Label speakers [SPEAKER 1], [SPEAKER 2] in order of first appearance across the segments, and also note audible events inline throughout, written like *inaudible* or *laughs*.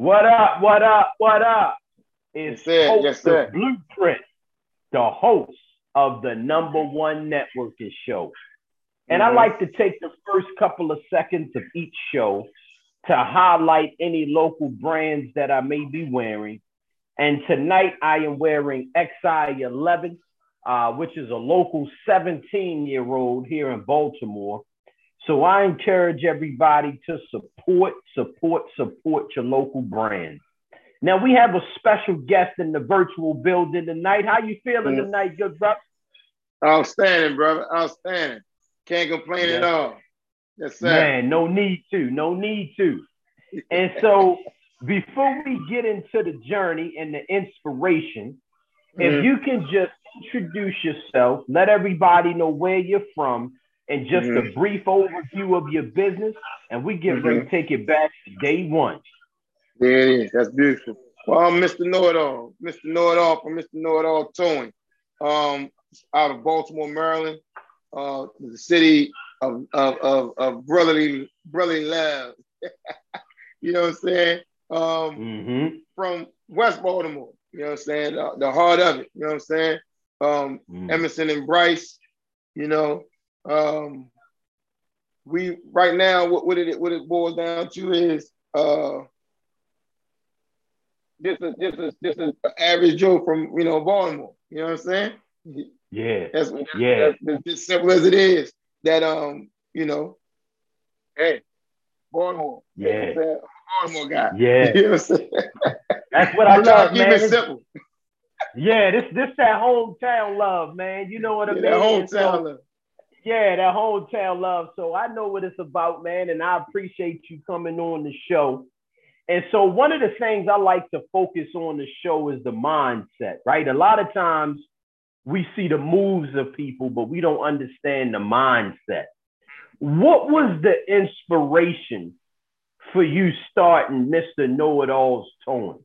[SPEAKER 1] What up? What up? What up?
[SPEAKER 2] It's yes, yes,
[SPEAKER 1] the Blueprint, the host of the number one networking show. And mm-hmm. I like to take the first couple of seconds of each show to highlight any local brands that I may be wearing. And tonight I am wearing XI11, uh, which is a local 17 year old here in Baltimore. So I encourage everybody to support, support, support your local brand. Now we have a special guest in the virtual building tonight. How you feeling mm. tonight, good brother?
[SPEAKER 2] Outstanding, brother. Outstanding. Can't complain at all.
[SPEAKER 1] Yes, sir. Man, no need to. No need to. And so before we get into the journey and the inspiration, mm-hmm. if you can just introduce yourself, let everybody know where you're from, and just mm-hmm. a brief overview of your business, and we get mm-hmm. ready to mm-hmm. take it back to day one.
[SPEAKER 2] There it is. That's beautiful. Well, I'm Mr. Know It All, Mr. Know It All from Mr. Know It All Towing, um, out of Baltimore, Maryland, uh, the city of, of, of, of brotherly brotherly love. *laughs* you know what I'm saying? Um, mm-hmm. From West Baltimore, you know what I'm saying? The, the, heart of it, you know what I'm saying? Um, mm. Emerson and Bryce, you know, um, we right now what, what it what it boils down to is uh this is this is this is average Joe from you know Baltimore. You know what I'm saying?
[SPEAKER 1] Yeah.
[SPEAKER 2] That's, yeah. That's, as simple as it is. That um, you know, hey, Baltimore.
[SPEAKER 1] Yeah.
[SPEAKER 2] Baltimore guy.
[SPEAKER 1] Yeah.
[SPEAKER 2] You know what I'm? *laughs*
[SPEAKER 1] That's what I love, man.
[SPEAKER 2] Keep it simple.
[SPEAKER 1] Yeah, this this that hometown love, man. You know what I
[SPEAKER 2] yeah,
[SPEAKER 1] mean?
[SPEAKER 2] Hometown so, love.
[SPEAKER 1] Yeah, that hometown love. So I know what it's about, man, and I appreciate you coming on the show. And so one of the things I like to focus on the show is the mindset, right? A lot of times we see the moves of people, but we don't understand the mindset. What was the inspiration for you starting Mr. Know It All's Towing?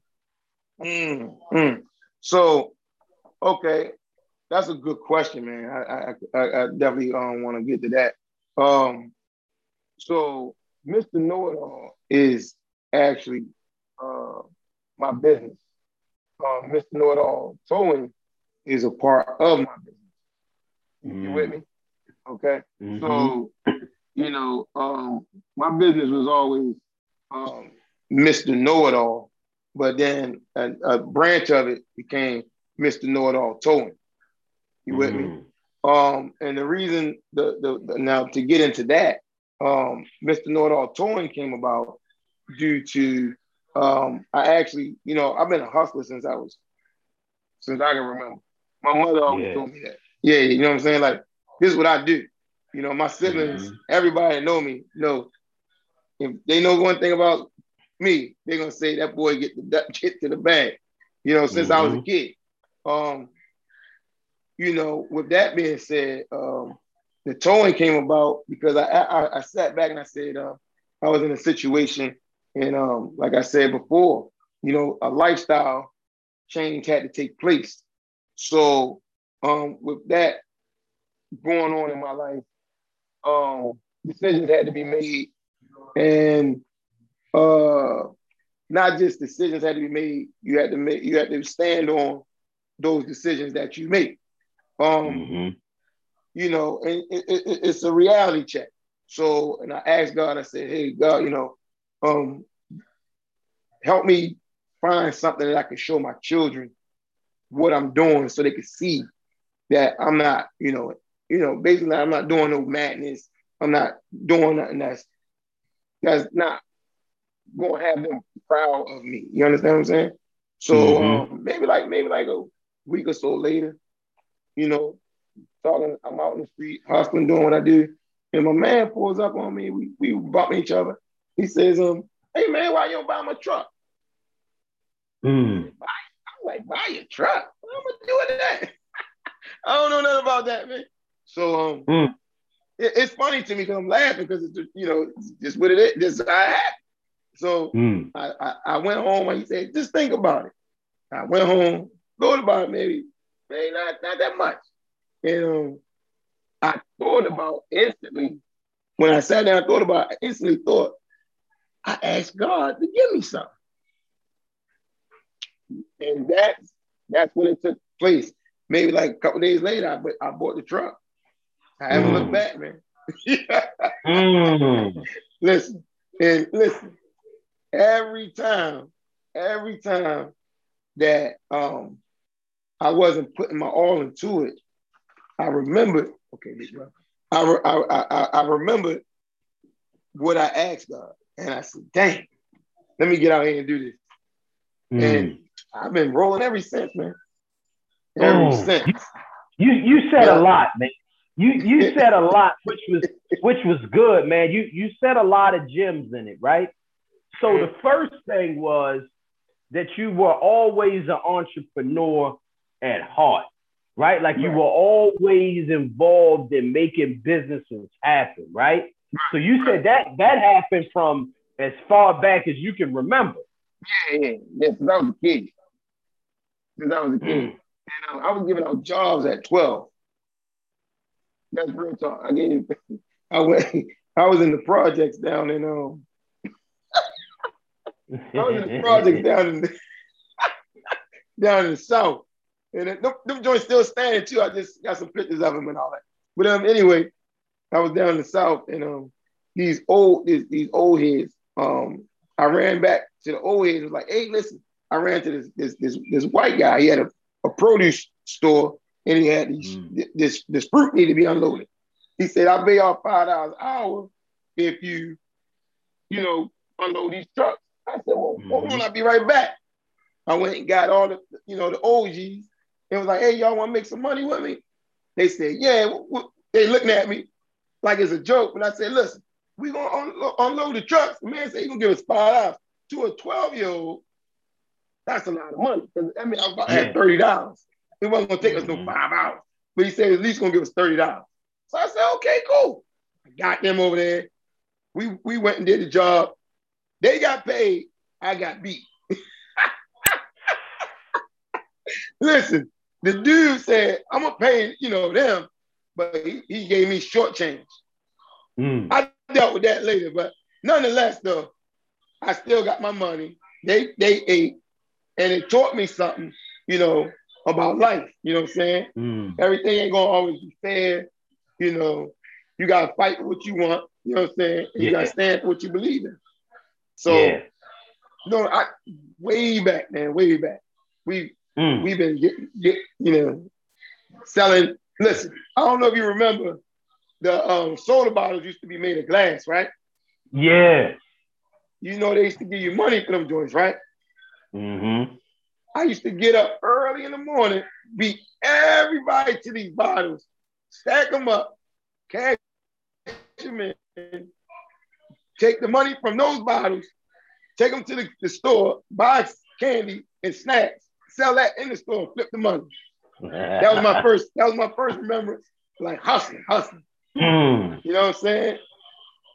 [SPEAKER 2] Mm, mm. So, okay, that's a good question, man. I I, I definitely um, want to get to that. Um, so Mr. Know It All is actually uh, my business. Um, Mr. Know It All Towing is a part of my business. Mm. You with me? Okay. Mm-hmm. So, you know, um, my business was always um, Mr. Know It All, but then a, a, branch of it became Mr. Know It All Towing. You with mm-hmm. me? Um, and the reason the, the, the now to get into that, um, Mr. All Towing came about due to um, I actually, you know, I've been a hustler since I was since I can remember. My mother always yeah. told me that. Yeah, you know what I'm saying? Like, this is what I do. You know, my siblings, mm-hmm. everybody know me, know, if they know one thing about me, they're gonna say that boy get the *laughs* get to the bag. You know, since mm-hmm. I was a mm-hmm. kid. Um, you know, with that being said, um, the towing came about because I, I, I sat back and I said uh, I was in a situation, and um, like I said before, you know, a lifestyle change had to take place. So um, with that going on in my life, um, decisions had to be made, and uh, not just decisions had to be made. You had to make. You had to stand on those decisions that you make. Um, mm-hmm. You know, and it, it, it's a reality check. So, and I asked God. I said, "Hey, God, you know, um, help me find something that I can show my children what I'm doing, so they can see that I'm not, you know, you know, basically I'm not doing no madness. I'm not doing nothing that's that's not gonna have them proud of me. You understand what I'm saying? So mm-hmm. um, maybe like maybe like a week or so later, you know, talking, I'm out in the street, hustling, doing what I do, and my man pulls up on me. We we bump each other. He says, um, hey man, why you don't buy my truck?
[SPEAKER 1] Mm.
[SPEAKER 2] I'm like, buy your truck? What am I doing that? *laughs* I don't know nothing about that, man. So um, mm. it, it's funny to me because I'm laughing because it's you know it's just what it is. This is I had. So mm. I, I, I went home and he said, just think about it. I went home, thought about it maybe, maybe not, not that much. And um, I thought about instantly, when I sat down, I thought about, I instantly thought, I asked God to give me something. and that's that's when it took place. Maybe like a couple days later, I, I bought the truck. I haven't mm. looked back, man. mm. *laughs* Listen, and listen, every time, every time that um I wasn't putting my all into it, I remembered, okay, I, I, I, I remembered what I asked God. And I said, dang, let me get out here and do this. Mm. And I've been rolling ever since, man. Ever
[SPEAKER 1] oh. since. You you said yeah. a lot, man. You you *laughs* said a lot, which was which was good, man. You you said a lot of gems in it, right? So the first thing was that you were always an entrepreneur at heart, right? Like you were always involved in making businesses happen, right? So you said that that happened from as far back as you can remember.
[SPEAKER 2] Yeah, yeah, yeah. Since I was a kid. Since I was a kid. Mm. And uh, I was giving out jobs at 12. That's real talk. I gave I went *laughs* I was in the projects down in um I was in the projects down in the, *laughs* down in the south. And them, them joints still standing too. I just got some pictures of them and all that. But um anyway, I was down in the south and um these old these, these old heads um I ran back to the old heads was like, hey, listen, I ran to this this this, this white guy. He had a, a produce store and he had these, mm. this this fruit need to be unloaded. He said, I'll pay y'all five dollars an hour if you, you know, unload these trucks. I said, well, mm-hmm. hold on, I'll be right back. I went and got all the, you know, the OGs. It was like, hey, y'all want to make some money with me? They said, yeah. They looking at me like it's a joke. But I said, listen, we gonna unload the trucks. The man said he gonna give us five dollars to a 12 year old. That's a lot of money. I mean, I was about to have thirty dollars. It wasn't gonna take us no mm-hmm. five hours, but he said at least gonna give us thirty dollars. So I said, okay, cool. I got them over there. We we went and did the job. They got paid. I got beat. *laughs* Listen, the dude said, I'm gonna pay, you know, them, but he, he gave me short change. Mm. I dealt with that later, but nonetheless, though, I still got my money. They they ate, and it taught me something, you know, about life. You know what I'm saying? Mm. Everything ain't gonna always be fair. You know, you gotta fight what you want. You know what I'm saying? Yeah. You gotta stand for what you believe in. So, yeah. no, I way back, man, way back. We mm. we've been get, get, you know selling. Listen, I don't know if you remember the um, soda bottles used to be made of glass, right?
[SPEAKER 1] Yeah.
[SPEAKER 2] You know they used to give you money for them joints, right?
[SPEAKER 1] Mm-hmm.
[SPEAKER 2] I used to get up early in the morning, beat everybody to these bottles, stack them up, cash them in, take the money from those bottles, take them to the, the store, buy candy and snacks, sell that in the store, flip the money. that was my *laughs* first. That was my first remembrance. Like hustling, hustling. Mm. You know what I'm saying?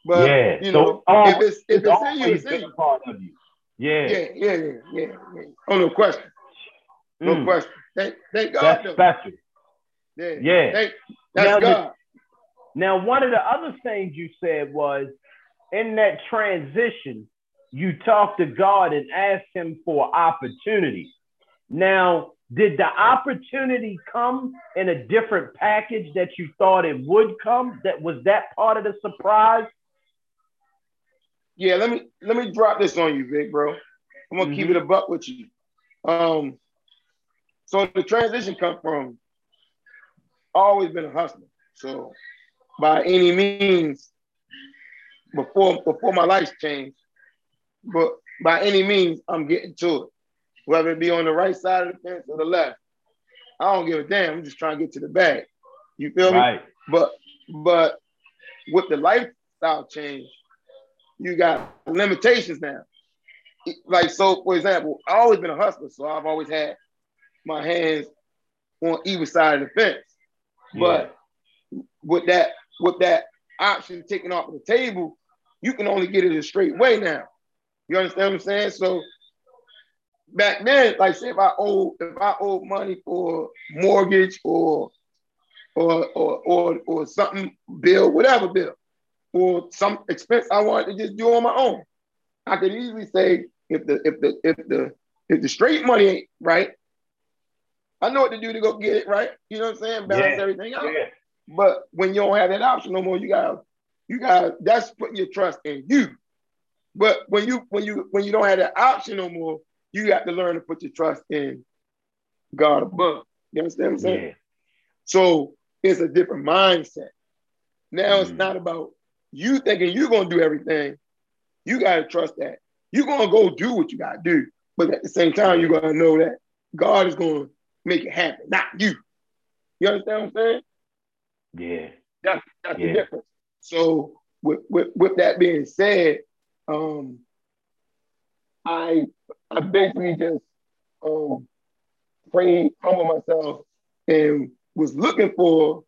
[SPEAKER 2] But yeah. you know, so, um, if it's if it's, it's in you, it's in you. Part of you. Yeah. Yeah, yeah, yeah, yeah, yeah. Oh, no question. No mm. question. Thank, thank God.
[SPEAKER 1] That's though. special.
[SPEAKER 2] Yeah. Yeah. Thank, that's
[SPEAKER 1] now,
[SPEAKER 2] God.
[SPEAKER 1] now, one of the other things you said was in that transition, you talked to God and asked Him for opportunity. Now, did the opportunity come in a different package that you thought it would come? That was that part of the surprise?
[SPEAKER 2] Yeah, let me let me drop this on you, Vic, bro. I'm gonna mm-hmm. keep it a buck with you. Um, so the transition come from always been a hustler. So by any means, before before my life changed, but by any means, I'm getting to it whether it be on the right side of the fence or the left. I don't give a damn. I'm just trying to get to the bag. You feel right. me? But but with the lifestyle change, you got limitations now. Like so, for example, I've always been a hustler, so I've always had my hands on either side of the fence. Yeah. But with that with that option taken off the table, you can only get it a straight way now. You understand what I'm saying? So back then, like say if I owe if I owe money for mortgage or or or or, or something bill, whatever bill, or some expense I wanted to just do on my own, I could easily say if the if the if the if the straight money ain't right, I know what to do to go get it right. You know what I'm saying? Balance yeah. everything out. Yeah. But when you don't have that option no more, you got you got that's putting your trust in you. But when you when you when you don't have that option no more, you got to learn to put your trust in God above. You understand what I'm saying? Yeah. So it's a different mindset. Now mm-hmm. it's not about you thinking you're gonna do everything. You gotta trust that. You're gonna go do what you gotta do. But at the same time, you're gonna know that God is gonna make it happen, not you. You understand what I'm saying?
[SPEAKER 1] Yeah.
[SPEAKER 2] That's that's yeah. the difference. So with, with with that being said, um, I I basically just um prayed, humble myself, and was looking for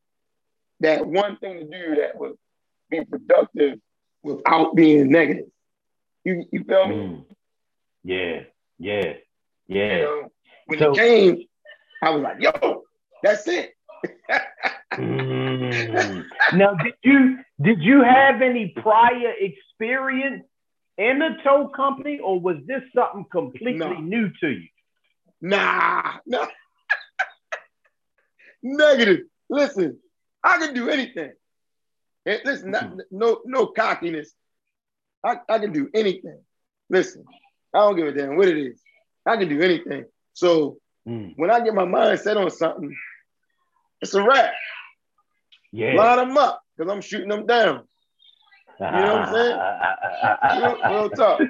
[SPEAKER 2] that one thing to do that would be productive without being negative. You you feel me? Mm.
[SPEAKER 1] Yeah, yeah, yeah.
[SPEAKER 2] You know, when so, it came, I was like, yo, that's it. *laughs*
[SPEAKER 1] mm. Now, did you did you have any prior experience in a tow company, or was this something completely no. new to you?
[SPEAKER 2] Nah, no. *laughs* Negative. Listen, I can do anything. Listen, not, mm-hmm. no, no cockiness. I, I can do anything. Listen, I don't give a damn what it is. I can do anything. So mm. when I get my mind set on something, it's a wrap. Yeah. Line them up because I'm shooting them down. You know what I'm saying? real, *laughs* real talk.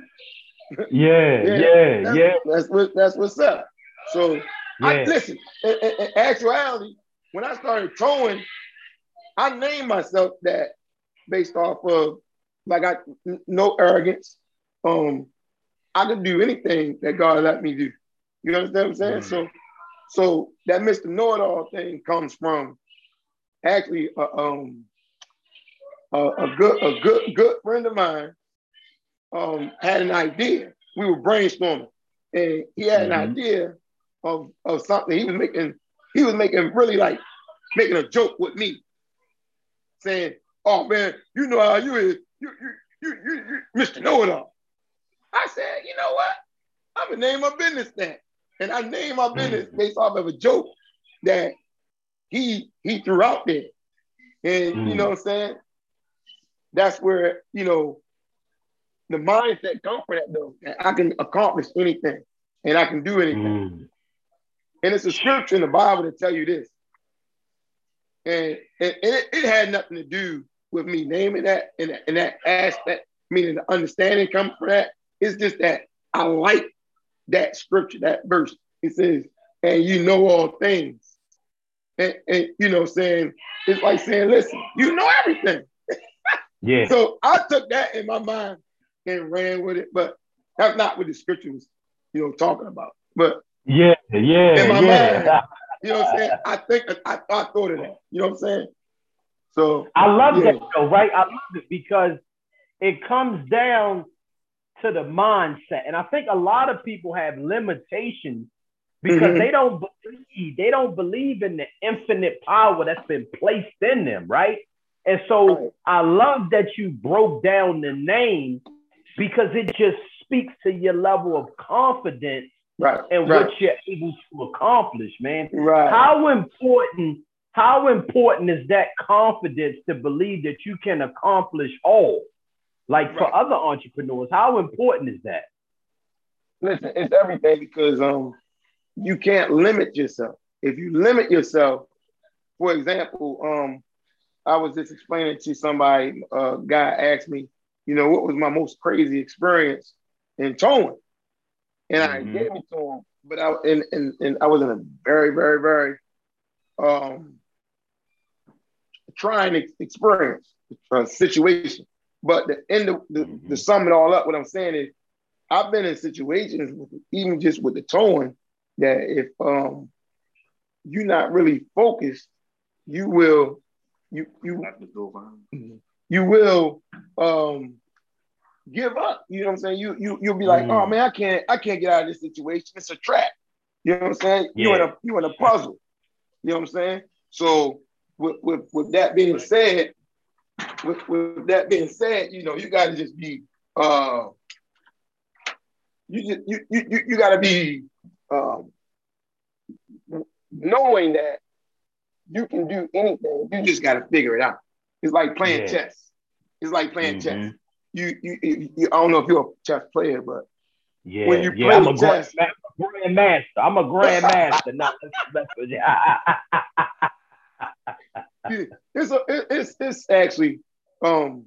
[SPEAKER 1] Yeah, yeah, yeah.
[SPEAKER 2] That's,
[SPEAKER 1] yeah.
[SPEAKER 2] That's what that's what's up. So yeah. I listen. In, in, in, actuality, when I started towing, I named myself that based off of like I no arrogance. Um, I could do anything that God let me do. You understand what I'm saying? Mm. So, so that Mr. Know It All thing comes from actually uh, um a, a, good a good good friend of mine um had an idea. We were brainstorming, and he had mm-hmm. an idea of of something. He was making he was making really like making a joke with me, saying, "Oh man, you know how you is, you you you you, you Mr. Know It All." I said, "You know what? I'm gonna name my business that," and I named my business mm. based off of a joke that he he threw out there, and mm. you know what I'm saying. That's where you know the mindset comes from that though. I can accomplish anything and I can do anything. Mm. And it's a scripture in the Bible to tell you this. And, and, and it, it, had nothing to do with me naming that and, and that aspect, meaning the understanding comes from that. It's just that I like that scripture, that verse. It says, and you know all things. And, and you know, saying, it's like saying, listen, you know everything.
[SPEAKER 1] Yeah.
[SPEAKER 2] So I took that in my mind and ran with it, but that's not what the scripture was, you know, talking about. But
[SPEAKER 1] yeah, yeah, in my yeah.
[SPEAKER 2] mind. *laughs* You know what I'm saying? I think I, I thought of that. You know what I'm saying? So
[SPEAKER 1] I love yeah. that though, right? I love it because it comes down to the mindset. And I think a lot of people have limitations because mm-hmm. they don't believe, they don't believe in the infinite power that's been placed in them, right? And so. I love that you broke down the name because it just speaks to your level of confidence
[SPEAKER 2] right,
[SPEAKER 1] and
[SPEAKER 2] right.
[SPEAKER 1] what you're able to accomplish, man.
[SPEAKER 2] Right.
[SPEAKER 1] How important, how important is that confidence to believe that you can accomplish all? Like right. for other entrepreneurs, how important is that?
[SPEAKER 2] Listen, it's everything because um you can't limit yourself. If you limit yourself, for example, um, I was just explaining to somebody, a uh, guy asked me, you know, what was my most crazy experience in towing? and mm-hmm. I gave it to him. But I and, and and I was in a very very very um trying experience uh, situation. But the end of the, mm-hmm. to sum it all up, what I'm saying is I've been in situations with, even just with the towing that if um you're not really focused, you will you you you will um give up. You know what I'm saying? You you you'll be like, oh, mm. oh man, I can't I can't get out of this situation. It's a trap. You know what I'm saying? Yeah. You in a you in a puzzle. You know what I'm saying? So with with, with that being said, with, with that being said, you know, you got to just be uh you just you you you got to be um, knowing that you can do anything. You just got to figure it out. It's like playing yeah. chess. It's like playing mm-hmm. chess. You, you, you, you, I don't know if you're a chess player, but
[SPEAKER 1] yeah, when you play yeah, I'm a chess, grand master. I'm a grandmaster. Not *laughs*
[SPEAKER 2] it's a, it's it's actually um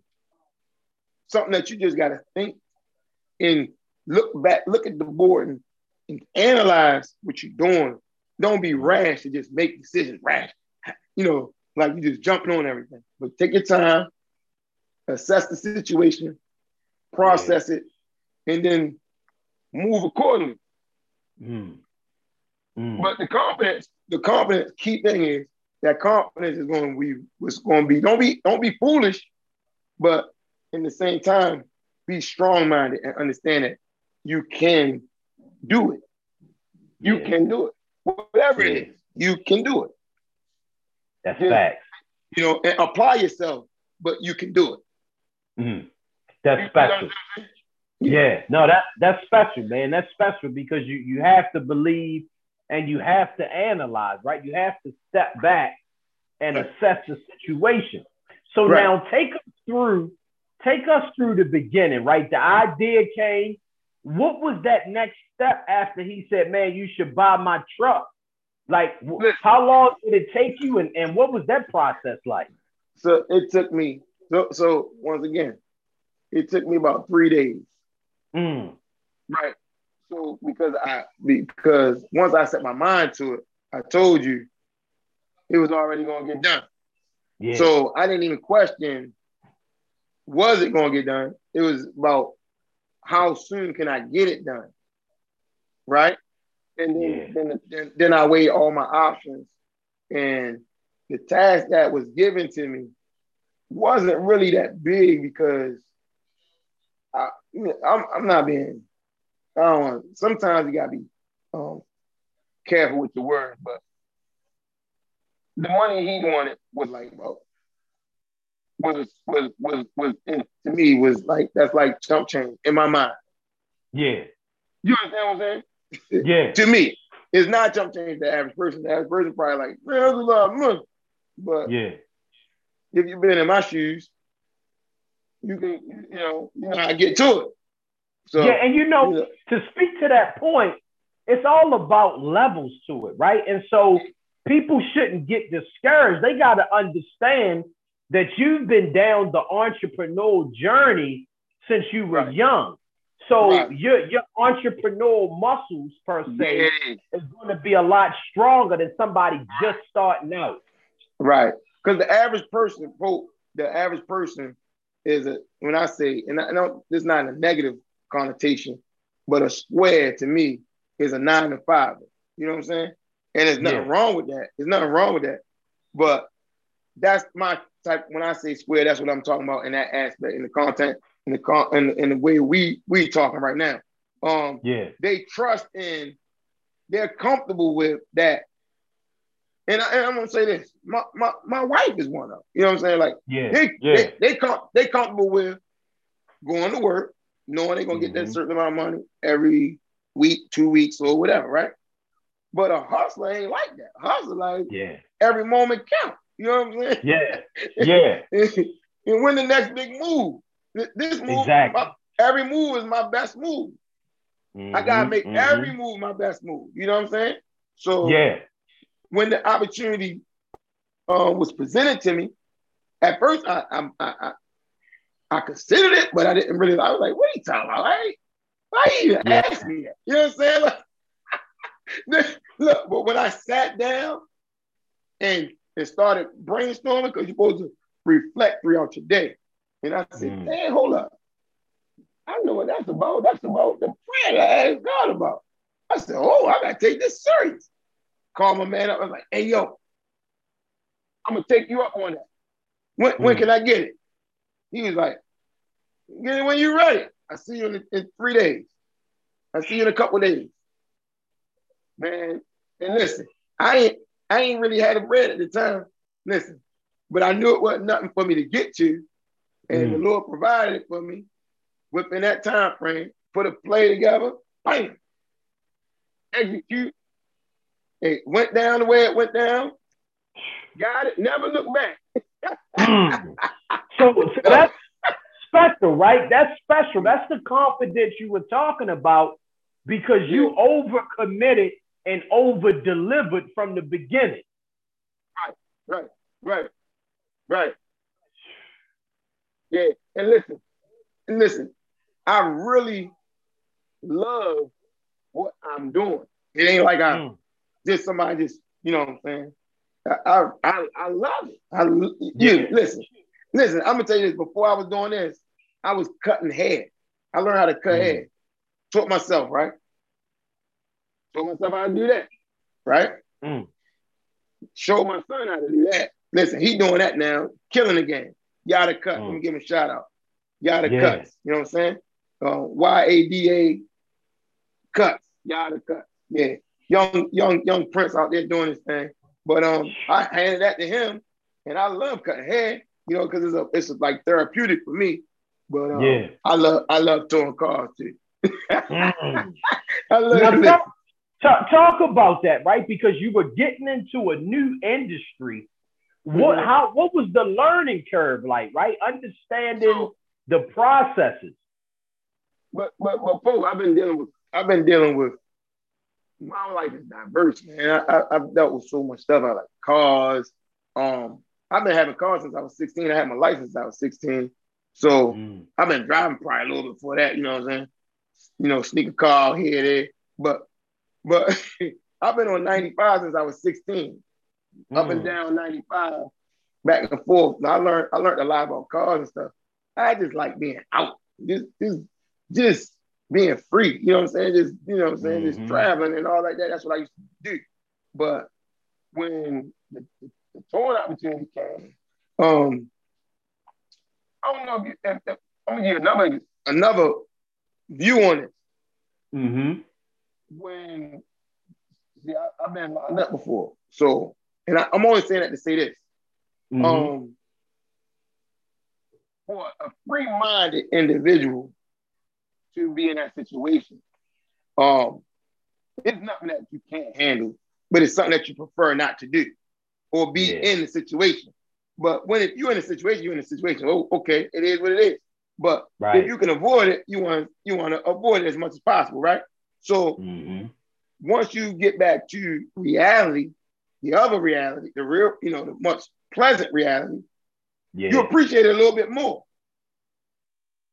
[SPEAKER 2] something that you just got to think and look back, look at the board and, and analyze what you're doing. Don't be rash to just make decisions rash. You know, like you just jumping on everything. But take your time, assess the situation, process yeah. it, and then move accordingly. Mm. Mm. But the confidence, the confidence, key thing is that confidence is going to be what's going to be. Don't be don't be foolish, but in the same time, be strong minded and understand that you can do it. You yeah. can do it. Whatever yeah. it is, you can do it.
[SPEAKER 1] That's yeah. fact.
[SPEAKER 2] You know, and apply yourself, but you can do it.
[SPEAKER 1] Mm-hmm. That's special. Yeah, no, that that's special, man. That's special because you you have to believe and you have to analyze, right? You have to step back and assess the situation. So right. now take us through, take us through the beginning, right? The idea came. What was that next step after he said, "Man, you should buy my truck"? Like, Listen, how long did it take you, and, and what was that process like?
[SPEAKER 2] So it took me. So so once again, it took me about three days. Mm. Right. So because I because once I set my mind to it, I told you it was already gonna get done. Yeah. So I didn't even question was it gonna get done. It was about how soon can I get it done, right? And then yeah. then, then then I weighed all my options, and the task that was given to me wasn't really that big because I, I'm, I'm not being I don't want. Sometimes you gotta be um, careful with the words, but the money he wanted was like about was was was was in, to me was like that's like chump change in my mind.
[SPEAKER 1] Yeah.
[SPEAKER 2] You understand what I'm
[SPEAKER 1] saying? Yeah.
[SPEAKER 2] to me, it's not chump change the average person. The average person probably like, man, that's a lot of money. But
[SPEAKER 1] yeah,
[SPEAKER 2] if you've been in my shoes, you can, you know, you know how to get to it.
[SPEAKER 1] So, yeah, and you know, yeah. to speak to that point, it's all about levels to it, right? And so people shouldn't get discouraged. They got to understand that you've been down the entrepreneurial journey since you were right. young. So right. your your entrepreneurial muscles per se yeah. is going to be a lot stronger than somebody just starting out.
[SPEAKER 2] Right, because the average person, quote, the average person is a when I say, and I know this is not a negative connotation, but a square to me is a nine to five. You know what I'm saying? And there's nothing yeah. wrong with that. There's nothing wrong with that. But that's my type. When I say square, that's what I'm talking about in that aspect, in the content, in the in, in the way we we talking right now. Um,
[SPEAKER 1] yeah,
[SPEAKER 2] they trust in, they're comfortable with that. And, I, am gonna say this: my, my my wife is one of them. You know what I'm saying? Like,
[SPEAKER 1] yeah,
[SPEAKER 2] they
[SPEAKER 1] yeah.
[SPEAKER 2] they they, com- they comfortable with going to work, knowing they're gonna get mm-hmm. that certain amount of money every week, two weeks, or whatever, right? But a hustler ain't like that. Hustler like
[SPEAKER 1] yeah,
[SPEAKER 2] every moment count. You know what I'm saying?
[SPEAKER 1] Yeah, *laughs* yeah.
[SPEAKER 2] and when the next big move, this move, exactly. my, every move is my best move. Mm-hmm, I gotta make mm-hmm. every move my best move. You know what I'm saying? So
[SPEAKER 1] yeah,
[SPEAKER 2] when the opportunity uh, was presented to me, at first I, I, I, I considered it, but I didn't really. I was like, "What are you talking about? Why, why you even yeah. ask me that?" You know what I'm saying? Like, *laughs* look, but when I sat down and and started brainstorming, because you're supposed to reflect throughout your day, and I said, mm. "Man, hold up, I know what that's about. That's about the prayer I asked God about." I said, "Oh, I gotta take this serious." Call my man up. I was like, "Hey, yo, I'm gonna take you up on that. When, mm. when can I get it?" He was like, get it when you're ready. I see you in, in three days. I see you in a couple days. Man, and listen, I ain't I ain't really had a bread at the time. Listen, but I knew it wasn't nothing for me to get to. And mm. the Lord provided for me within that time frame, put a play together, bam, execute. It went down the way it went down. Got it. Never look back.
[SPEAKER 1] mm. So, so *laughs* that's special, right? That's special. That's the confidence you were talking about because you overcommitted and over delivered from the beginning.
[SPEAKER 2] Right, right, right, right. Yeah, and listen, and listen, I really love what I'm doing. It ain't like I mm. just somebody just, you know what I'm saying? I I, I love it. I you listen, listen, I'm gonna tell you this before I was doing this, I was cutting hair. I learned how to cut mm. hair. Taught myself, right? Taught myself how to do that, right? Mm. Show my son how to do that. Listen, he doing that now, killing the game. Yada cut. Mm. Let me give him a shout out. Yada yeah. cuts. You know what I'm saying? Uh, y A D A cuts. Yada cut. Yeah. Young, young, young Prince out there doing his thing. But um, I handed that to him, and I love cutting hair. You know, because it's a it's a, like therapeutic for me. But um, yeah, I love I love towing cars too.
[SPEAKER 1] mm. *laughs* I love now, talk, talk about that, right? Because you were getting into a new industry. What mm-hmm. how what was the learning curve like, right? Understanding the processes.
[SPEAKER 2] But but but folks, I've been dealing with I've been dealing with my life is diverse, man. I, I, have dealt with so much stuff. I like cars. Um, I've been having cars since I was 16. I had my license since I was 16. So mm. I've been driving probably a little bit before that, you know what I'm saying? You know, sneaker car here, there. But but *laughs* I've been on 95 since I was 16. Mm. Up and mm. down 95, back and forth. I learned I learned a lot about cars and stuff. I just like being out. Just just just being free. You know what I'm saying? Just, you know what I'm saying? Mm-hmm. Just traveling and all like that. That's what I used to do. But when the, the, the towing opportunity came, um, I don't know if, you, if, if I'm gonna give another another view on it. Mm-hmm. When see, I, have been lined up before, so and I, am only saying that to say this. Mm-hmm. Um, for a free-minded individual to be in that situation. Um, it's nothing that you can't handle, but it's something that you prefer not to do or be yeah. in the situation. But when it, you're in a situation, you're in a situation. Oh, okay, it is what it is. But right. if you can avoid it, you want you want to avoid it as much as possible, right? So mm-hmm. once you get back to reality, the other reality, the real, you know, the much pleasant reality, yeah. you appreciate it a little bit more,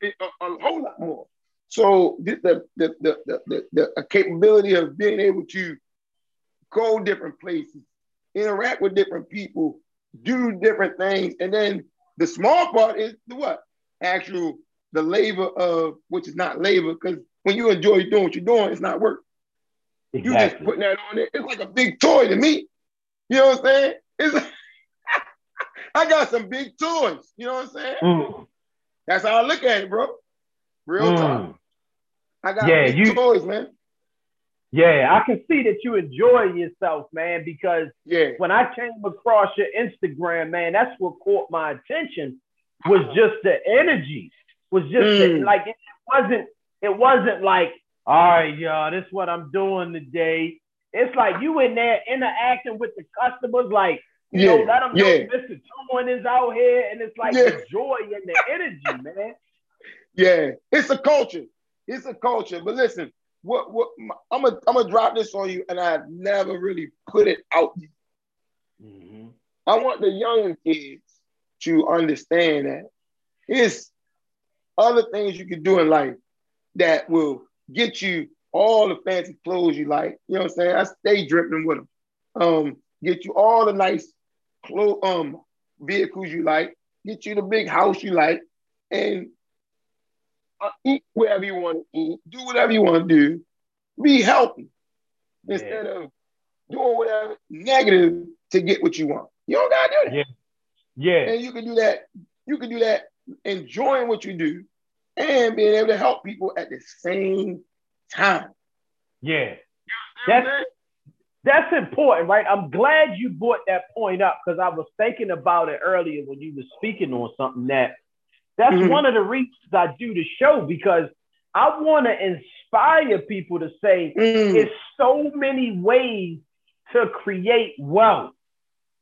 [SPEAKER 2] it, a, a whole lot more. So the the, the, the, the, the capability of being able to go different places, interact with different people, do different things, and then the small part is the what? Actual the labor of which is not labor because when you enjoy doing what you're doing, it's not work. Exactly. You just putting that on it. It's like a big toy to me. You know what I'm saying? It's *laughs* I got some big toys. You know what I'm saying? Mm. That's how I look at it, bro. Real mm. time. I got yeah, you, toys, man.
[SPEAKER 1] Yeah, I can see that you enjoy yourself, man, because yeah. when I came across your Instagram, man, that's what caught my attention was just the energy. Was just mm. the, like it wasn't it wasn't like, all right, y'all, this is what I'm doing today. It's like you in there interacting with the customers, like, you yeah. know, let them know yeah. Mr. Torn is out here, and it's like yeah. the joy and the energy, man.
[SPEAKER 2] Yeah, it's a culture. It's a culture. But listen, what what I'm gonna I'm gonna drop this on you, and I've never really put it out. Mm-hmm. I want the young kids to understand that it's other things you can do in life that will get you all the fancy clothes you like. You know what I'm saying? I stay dripping with them. Um, get you all the nice clothes, um, vehicles you like. Get you the big house you like, and uh, eat wherever you want to eat, do whatever you want to do, be healthy yeah. instead of doing whatever negative to get what you want. You don't gotta do that.
[SPEAKER 1] Yeah. Yeah.
[SPEAKER 2] And you can do that. You can do that enjoying what you do and being able to help people at the same time.
[SPEAKER 1] Yeah. That's, that's important, right? I'm glad you brought that point up because I was thinking about it earlier when you were speaking on something that that's mm-hmm. one of the reasons I do the show because I want to inspire people to say mm. it's so many ways to create wealth.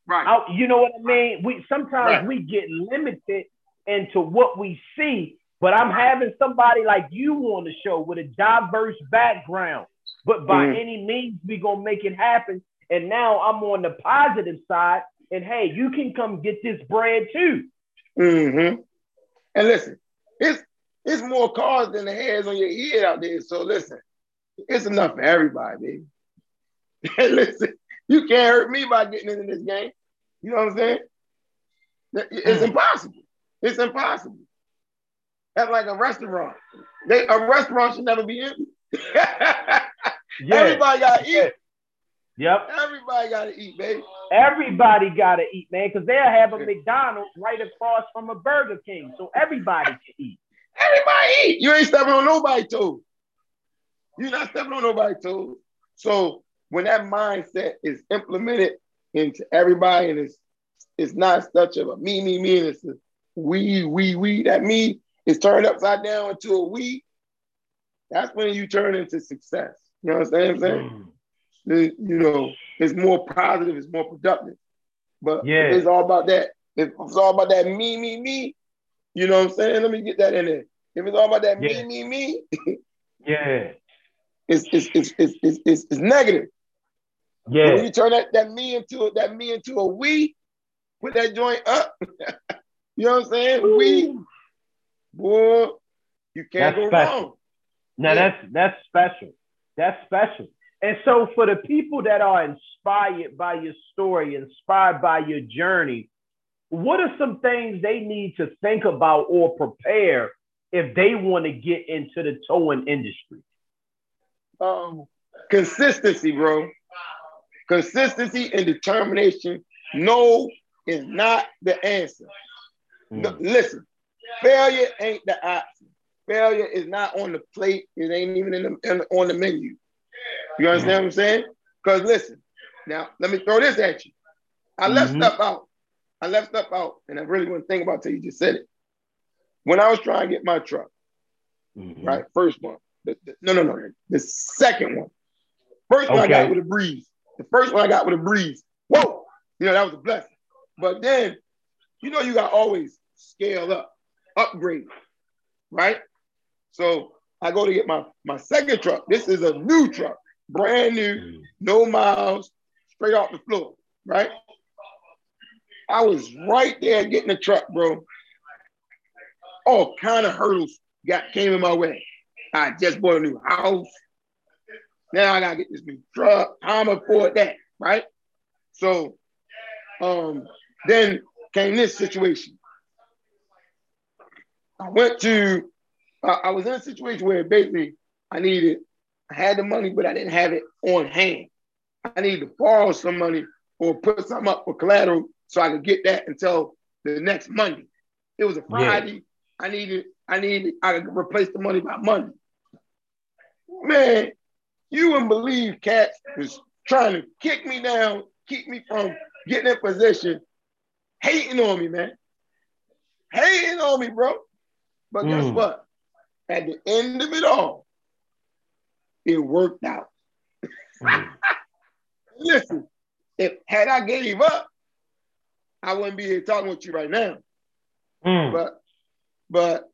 [SPEAKER 2] Right.
[SPEAKER 1] I, you know what I mean? We sometimes right. we get limited into what we see, but I'm having somebody like you on the show with a diverse background. But by mm. any means, we gonna make it happen. And now I'm on the positive side. And hey, you can come get this bread too.
[SPEAKER 2] Mm-hmm. And listen, it's it's more cars than the hairs on your head out there. So listen, it's enough for everybody, baby. *laughs* listen, you can't hurt me by getting into this game. You know what I'm saying? It's mm. impossible. It's impossible. That's like a restaurant. They, a restaurant should never be empty. yeah. Everybody got to eat.
[SPEAKER 1] Yep.
[SPEAKER 2] Everybody got to eat, baby.
[SPEAKER 1] Everybody got to eat, man, because they'll have a McDonald's right across from a Burger King. So everybody can eat.
[SPEAKER 2] Everybody eat. You ain't stepping on nobody's toes. You're not stepping on nobody's toes. So when that mindset is implemented into everybody and it's it's not such of a me, me, me, and it's a we, we, we, that me is turned upside down into a we, that's when you turn into success. You know what I'm saying? Mm. you know, it's more positive, it's more productive. But yeah. it's all about that. If it's all about that me, me, me, you know what I'm saying? Let me get that in there. If it's all about that yeah. me, me, me, *laughs*
[SPEAKER 1] yeah,
[SPEAKER 2] it's it's it's it's it's, it's, it's negative. Yeah. But when you turn that, that me into a, that me into a we, put that joint up. *laughs* you know what I'm saying? Ooh. We, boy, you can't that's go special. wrong.
[SPEAKER 1] Now yeah. that's that's special. That's special. And so for the people that are inspired by your story, inspired by your journey, what are some things they need to think about or prepare if they want to get into the towing industry?
[SPEAKER 2] Um, consistency, bro. Consistency and determination. No is not the answer. Mm. No, listen, failure ain't the option. Failure is not on the plate. It ain't even in the, in, on the menu. You understand what I'm saying? Because listen, now let me throw this at you. I left mm-hmm. stuff out. I left stuff out, and I really want to think about it till you just said it. When I was trying to get my truck, mm-hmm. right, first one, the, the, no, no, no, the second one. First one. I got with a breeze. The first one I got with a breeze. Whoa, you know that was a blessing. But then, you know, you got always scale up, upgrade, right? So I go to get my my second truck. This is a new truck, brand new, mm. no miles, straight off the floor, right? I was right there getting the truck, bro. All kind of hurdles got came in my way. I just bought a new house. Now I gotta get this new truck. How am I afford that? Right? So um, then came this situation. I went to, uh, I was in a situation where basically I needed, I had the money, but I didn't have it on hand. I needed to borrow some money or put something up for collateral so I could get that until the next Monday. It was a Friday. Yeah. I needed, I needed, I could replace the money by Monday. Man, you wouldn't believe cats was trying to kick me down, keep me from getting in position, hating on me, man. Hating on me, bro. But mm. guess what? At the end of it all, it worked out. Mm. *laughs* Listen, if had I gave up, I wouldn't be here talking with you right now. Mm. But but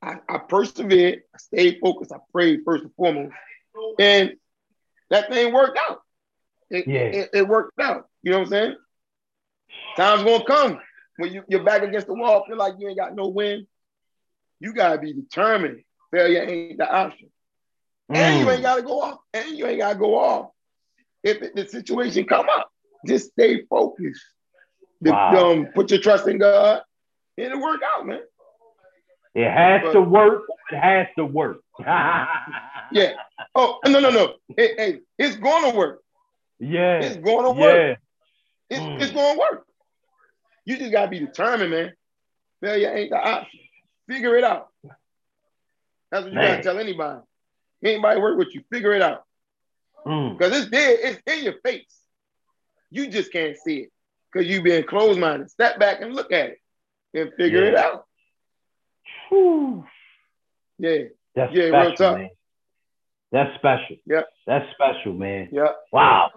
[SPEAKER 2] I, I persevered, I stayed focused, I prayed first and foremost. And that thing worked out. It, yeah. it, it worked out. You know what I'm saying? Time's gonna come when you, you're back against the wall, feel like you ain't got no win. You gotta be determined. Failure ain't the option. Mm. And you ain't gotta go off. And you ain't gotta go off. If the situation come up, just stay focused. Wow. Um, put your trust in God, it'll work out, man.
[SPEAKER 1] It has but, to work. It has to work. *laughs*
[SPEAKER 2] yeah. Oh no no no. Hey, hey, it's gonna work.
[SPEAKER 1] Yeah.
[SPEAKER 2] It's gonna work. Yeah. It's, mm. it's gonna work. You just gotta be determined, man. Failure ain't the option. Figure it out. That's what you man. gotta tell anybody. Anybody work with you, figure it out. Because mm. it's there, it's in your face. You just can't see it because you being closed minded. Step back and look at it and figure yeah. it out. Whew. Yeah.
[SPEAKER 1] That's yeah, special, real tough. man. That's special.
[SPEAKER 2] Yep.
[SPEAKER 1] That's special, man.
[SPEAKER 2] Yep.
[SPEAKER 1] Wow.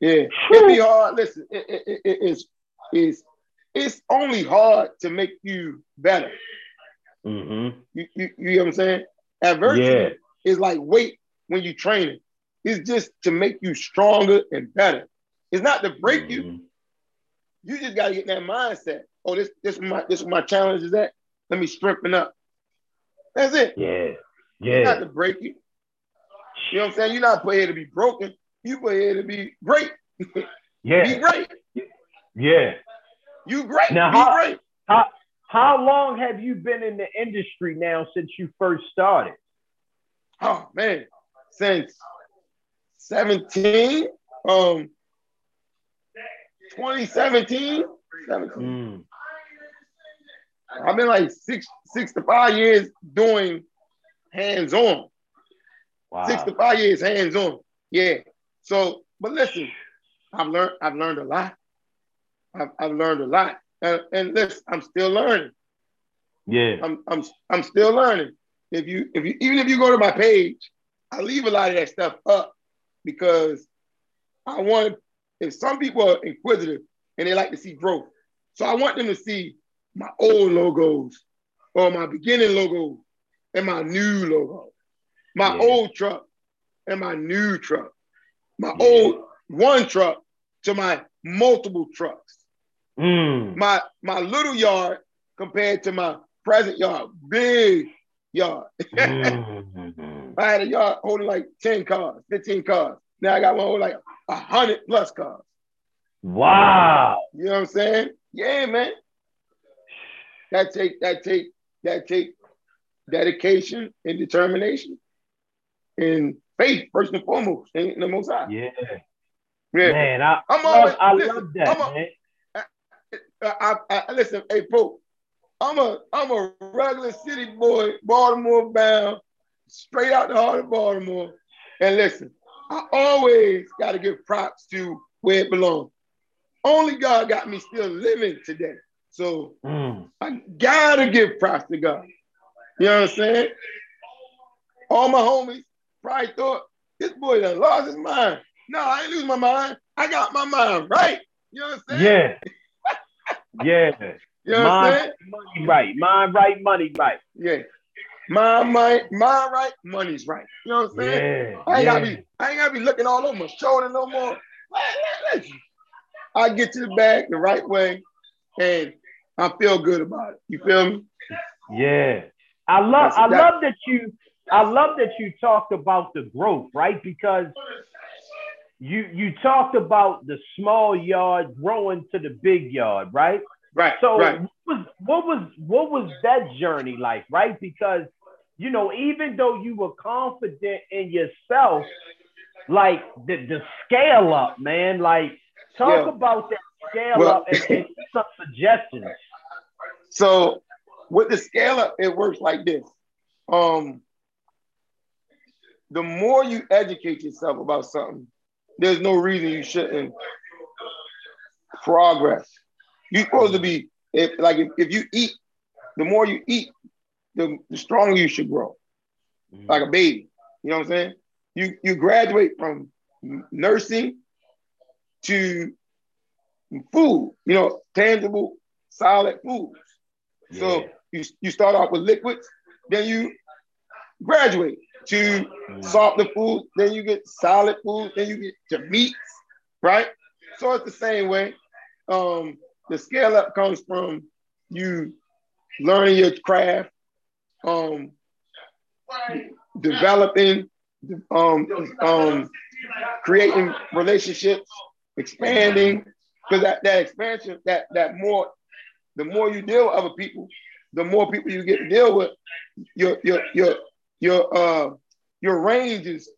[SPEAKER 2] Yeah. It'd be hard. Listen, it, it, it, it's, it's, it's only hard to make you better.
[SPEAKER 1] Mm-hmm.
[SPEAKER 2] You, you, you know what I'm saying? Adversity yeah. is like weight when you train it. It's just to make you stronger and better. It's not to break mm-hmm. you. You just gotta get that mindset. Oh, this this my this my challenge is that. Let me strengthen up. That's it.
[SPEAKER 1] Yeah. Yeah.
[SPEAKER 2] It's not to break you. You know what I'm saying? You're not put here to be broken. You put here to be great. *laughs*
[SPEAKER 1] Yeah.
[SPEAKER 2] be great.
[SPEAKER 1] Yeah.
[SPEAKER 2] You great.
[SPEAKER 1] Now,
[SPEAKER 2] be
[SPEAKER 1] how,
[SPEAKER 2] great.
[SPEAKER 1] How, how long have you been in the industry now since you first started?
[SPEAKER 2] Oh man, since 17, um, 2017, 17. Mm. I've been like six, six to five years doing hands on.
[SPEAKER 1] Wow.
[SPEAKER 2] Six to five years hands on. Yeah. So, but listen, I've learned, I've learned a lot. I've, I've learned a lot. And, and listen, I'm still learning.
[SPEAKER 1] Yeah.
[SPEAKER 2] I'm, I'm, I'm still learning. If you, if you, even if you go to my page, I leave a lot of that stuff up because I want, if some people are inquisitive and they like to see growth. So I want them to see my old logos or my beginning logo and my new logo, my yeah. old truck and my new truck, my yeah. old one truck to my multiple trucks,
[SPEAKER 1] mm.
[SPEAKER 2] my my little yard compared to my present yard, big yard. mm-hmm. *laughs* I had a yard holding like 10 cars, 15 cars. Now I got one holding like a 100 plus cars.
[SPEAKER 1] Wow.
[SPEAKER 2] You know what I'm saying? Yeah, man. That take that take that take dedication and determination and faith first and foremost in the most high.
[SPEAKER 1] Yeah.
[SPEAKER 2] Yeah.
[SPEAKER 1] Man, I, I'm always, I listen, love that, I'm a, man.
[SPEAKER 2] I, I, listen, hey Pope, I'm a I'm a regular city boy, Baltimore bound, straight out the heart of Baltimore. And listen, I always got to give props to where it belongs. Only God got me still living today. So
[SPEAKER 1] mm.
[SPEAKER 2] I gotta give props to God. You know what I'm saying? All my homies probably thought this boy done lost his mind. No, I ain't lose my mind. I got my mind right. You know what I'm
[SPEAKER 1] saying? Yeah. Yeah.
[SPEAKER 2] You know what I'm saying?
[SPEAKER 1] Money right. Mind right, money right.
[SPEAKER 2] Yeah. My mind, mind right, money's right. You know what I'm saying?
[SPEAKER 1] Yeah,
[SPEAKER 2] I ain't
[SPEAKER 1] yeah.
[SPEAKER 2] gotta be, I ain't gotta be looking all over my shoulder no more. I get to the bag the right way and I feel good about it. You feel me?
[SPEAKER 1] Yeah. I love I love that you I love that you talked about the growth, right? Because you you talked about the small yard growing to the big yard, right?
[SPEAKER 2] Right.
[SPEAKER 1] So
[SPEAKER 2] right.
[SPEAKER 1] What, was, what was what was that journey like, right? Because you know, even though you were confident in yourself, like the, the scale up, man, like talk yeah. about that scale well, up and, and some suggestions.
[SPEAKER 2] So with the scale up, it works like this. Um, the more you educate yourself about something, there's no reason you shouldn't progress. You're supposed to be if like if, if you eat, the more you eat, the, the stronger you should grow. Mm-hmm. Like a baby. You know what I'm saying? You you graduate from nursing to food, you know, tangible, solid foods. Yeah. So you, you start off with liquids, then you graduate to mm. softer food, then you get solid food, then you get to meats, right? So it's the same way. Um, the scale up comes from you learning your craft, um, developing, um, um, creating relationships, expanding, because that, that expansion, that that more, the more you deal with other people, the more people you get to deal with, your your your your uh your range is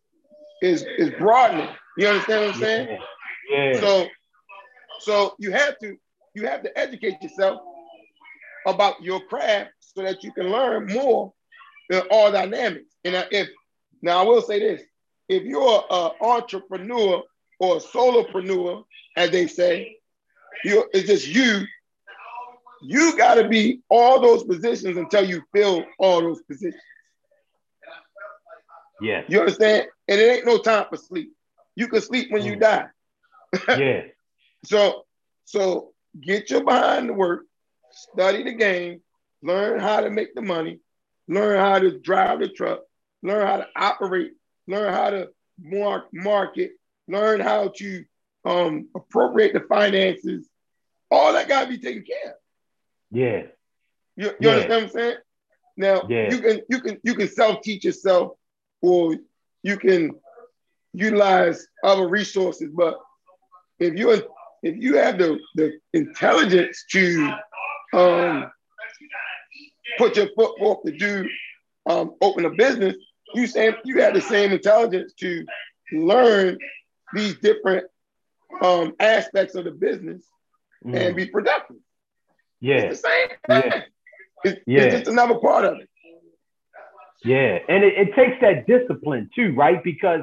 [SPEAKER 2] is is broadening. You understand what I'm saying?
[SPEAKER 1] Yeah.
[SPEAKER 2] So so you have to you have to educate yourself about your craft so that you can learn more in all dynamics. And if now I will say this, if you're an entrepreneur or a solopreneur, as they say, you it's just you. You got to be all those positions until you fill all those positions.
[SPEAKER 1] Yeah.
[SPEAKER 2] You understand? And it ain't no time for sleep. You can sleep when mm. you die. *laughs*
[SPEAKER 1] yeah.
[SPEAKER 2] So, so get your behind to work, study the game, learn how to make the money, learn how to drive the truck, learn how to operate, learn how to mark, market, learn how to um, appropriate the finances. All that got to be taken care of.
[SPEAKER 1] Yeah.
[SPEAKER 2] You, you
[SPEAKER 1] yeah.
[SPEAKER 2] understand what I'm saying? Now
[SPEAKER 1] yeah.
[SPEAKER 2] you can you can you can self teach yourself, or you can utilize other resources. But if you if you have the the intelligence to um, put your foot forth to do um, open a business, you same you have the same intelligence to learn these different um, aspects of the business mm. and be productive.
[SPEAKER 1] Yeah,
[SPEAKER 2] it's the same thing.
[SPEAKER 1] Yeah.
[SPEAKER 2] It's, yeah. it's just another part of it.
[SPEAKER 1] Yeah, and it, it takes that discipline too, right? Because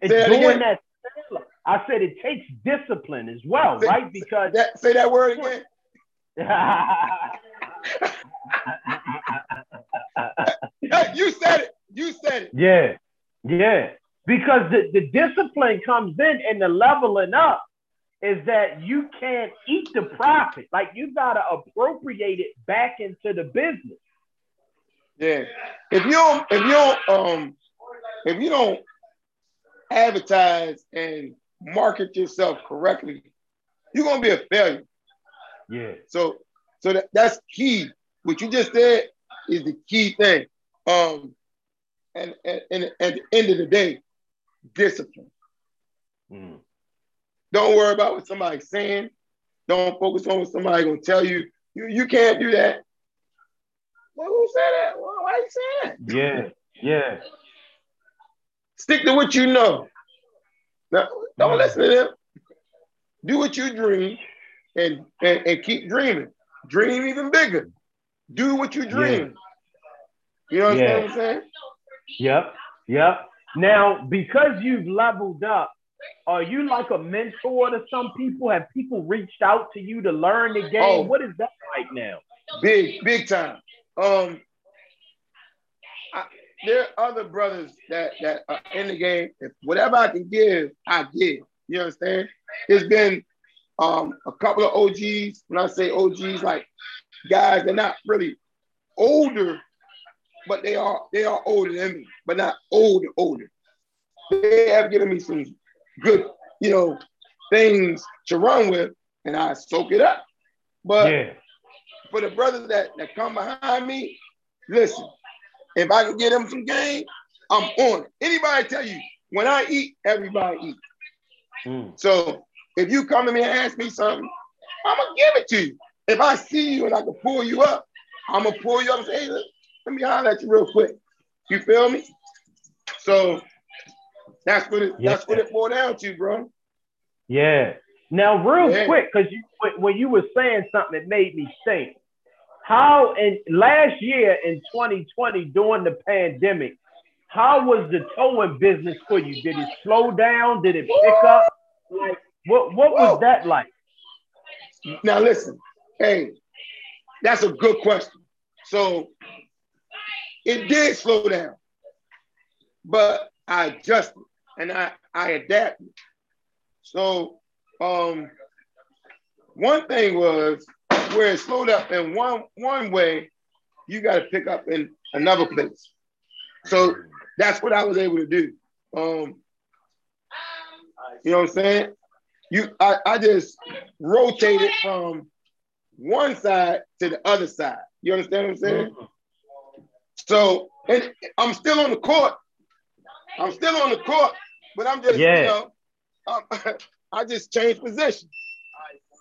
[SPEAKER 1] it's doing that, I said it takes discipline as well,
[SPEAKER 2] say,
[SPEAKER 1] right? Because
[SPEAKER 2] that, say that word again. *laughs* you said it. You said it.
[SPEAKER 1] Yeah, yeah. Because the, the discipline comes in and the leveling up is that you can't eat the profit. Like you gotta appropriate it back into the business.
[SPEAKER 2] Yeah. If you don't, if you don't, um, if you don't advertise and market yourself correctly, you're gonna be a failure.
[SPEAKER 1] Yeah.
[SPEAKER 2] So, so that, that's key. What you just said is the key thing. Um, and, and, and at the end of the day, discipline. Mm. Don't worry about what somebody's saying. Don't focus on what somebody's gonna tell you. You, you can't do that. Well, who said that? Well, why you saying
[SPEAKER 1] that? Yeah, yeah.
[SPEAKER 2] Stick to what you know. Now, don't mm. listen to them. Do what you dream and, and, and keep dreaming. Dream even bigger. Do what you dream. Yeah. You know yeah. what I'm saying?
[SPEAKER 1] Yep, yep. Now, because you've leveled up, are you like a mentor to some people? Have people reached out to you to learn the game? Oh, what is that like now?
[SPEAKER 2] Big, big time. Um, I, there are other brothers that that are in the game. If whatever I can give, I give. You understand? There's been um a couple of OGs. When I say OGs, like guys, they're not really older, but they are they are older than me, but not older older. They have given me some good, you know, things to run with, and I soak it up. But yeah. For the brothers that, that come behind me, listen, if I can get them some game, I'm on it. Anybody tell you, when I eat, everybody eat. Mm. So if you come to me and ask me something, I'm gonna give it to you. If I see you and I can pull you up, I'm gonna pull you up and say, hey, let, let me holler at you real quick. You feel me? So that's what it. Yeah. That's what it boiled down to, bro.
[SPEAKER 1] Yeah. Now, real yeah. quick, because you when you were saying something, it made me think. How in last year in 2020 during the pandemic, how was the towing business for you? Did it slow down? Did it pick up? Like what what was that like?
[SPEAKER 2] Now listen, hey, that's a good question. So it did slow down, but I adjusted and I, I adapted. So um, one thing was where it slowed up in one one way, you got to pick up in another place. So that's what I was able to do. Um, you know what I'm saying? You, I, I just rotated from one side to the other side. You understand what I'm saying? Mm-hmm. So, and I'm still on the court. I'm still on the court, but I'm just, yeah. you know, um, *laughs* I just changed position.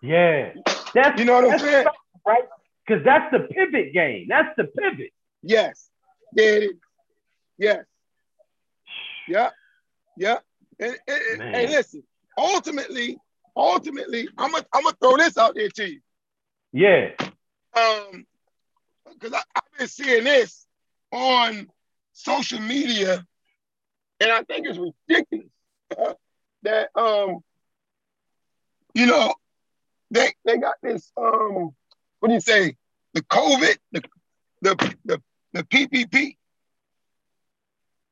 [SPEAKER 1] Yeah. That's
[SPEAKER 2] you know what I'm saying?
[SPEAKER 1] Right? Because that's the pivot game. That's the pivot.
[SPEAKER 2] Yes. Yeah, it is. Yes. Yeah. Yeah. And, and, and listen, ultimately, ultimately, I'm gonna I'm gonna throw this out there to you.
[SPEAKER 1] Yeah.
[SPEAKER 2] Um, because I've been seeing this on social media and I think it's ridiculous uh, that um, you know, they they got this um, what do you say, the COVID, the the the, the PPP.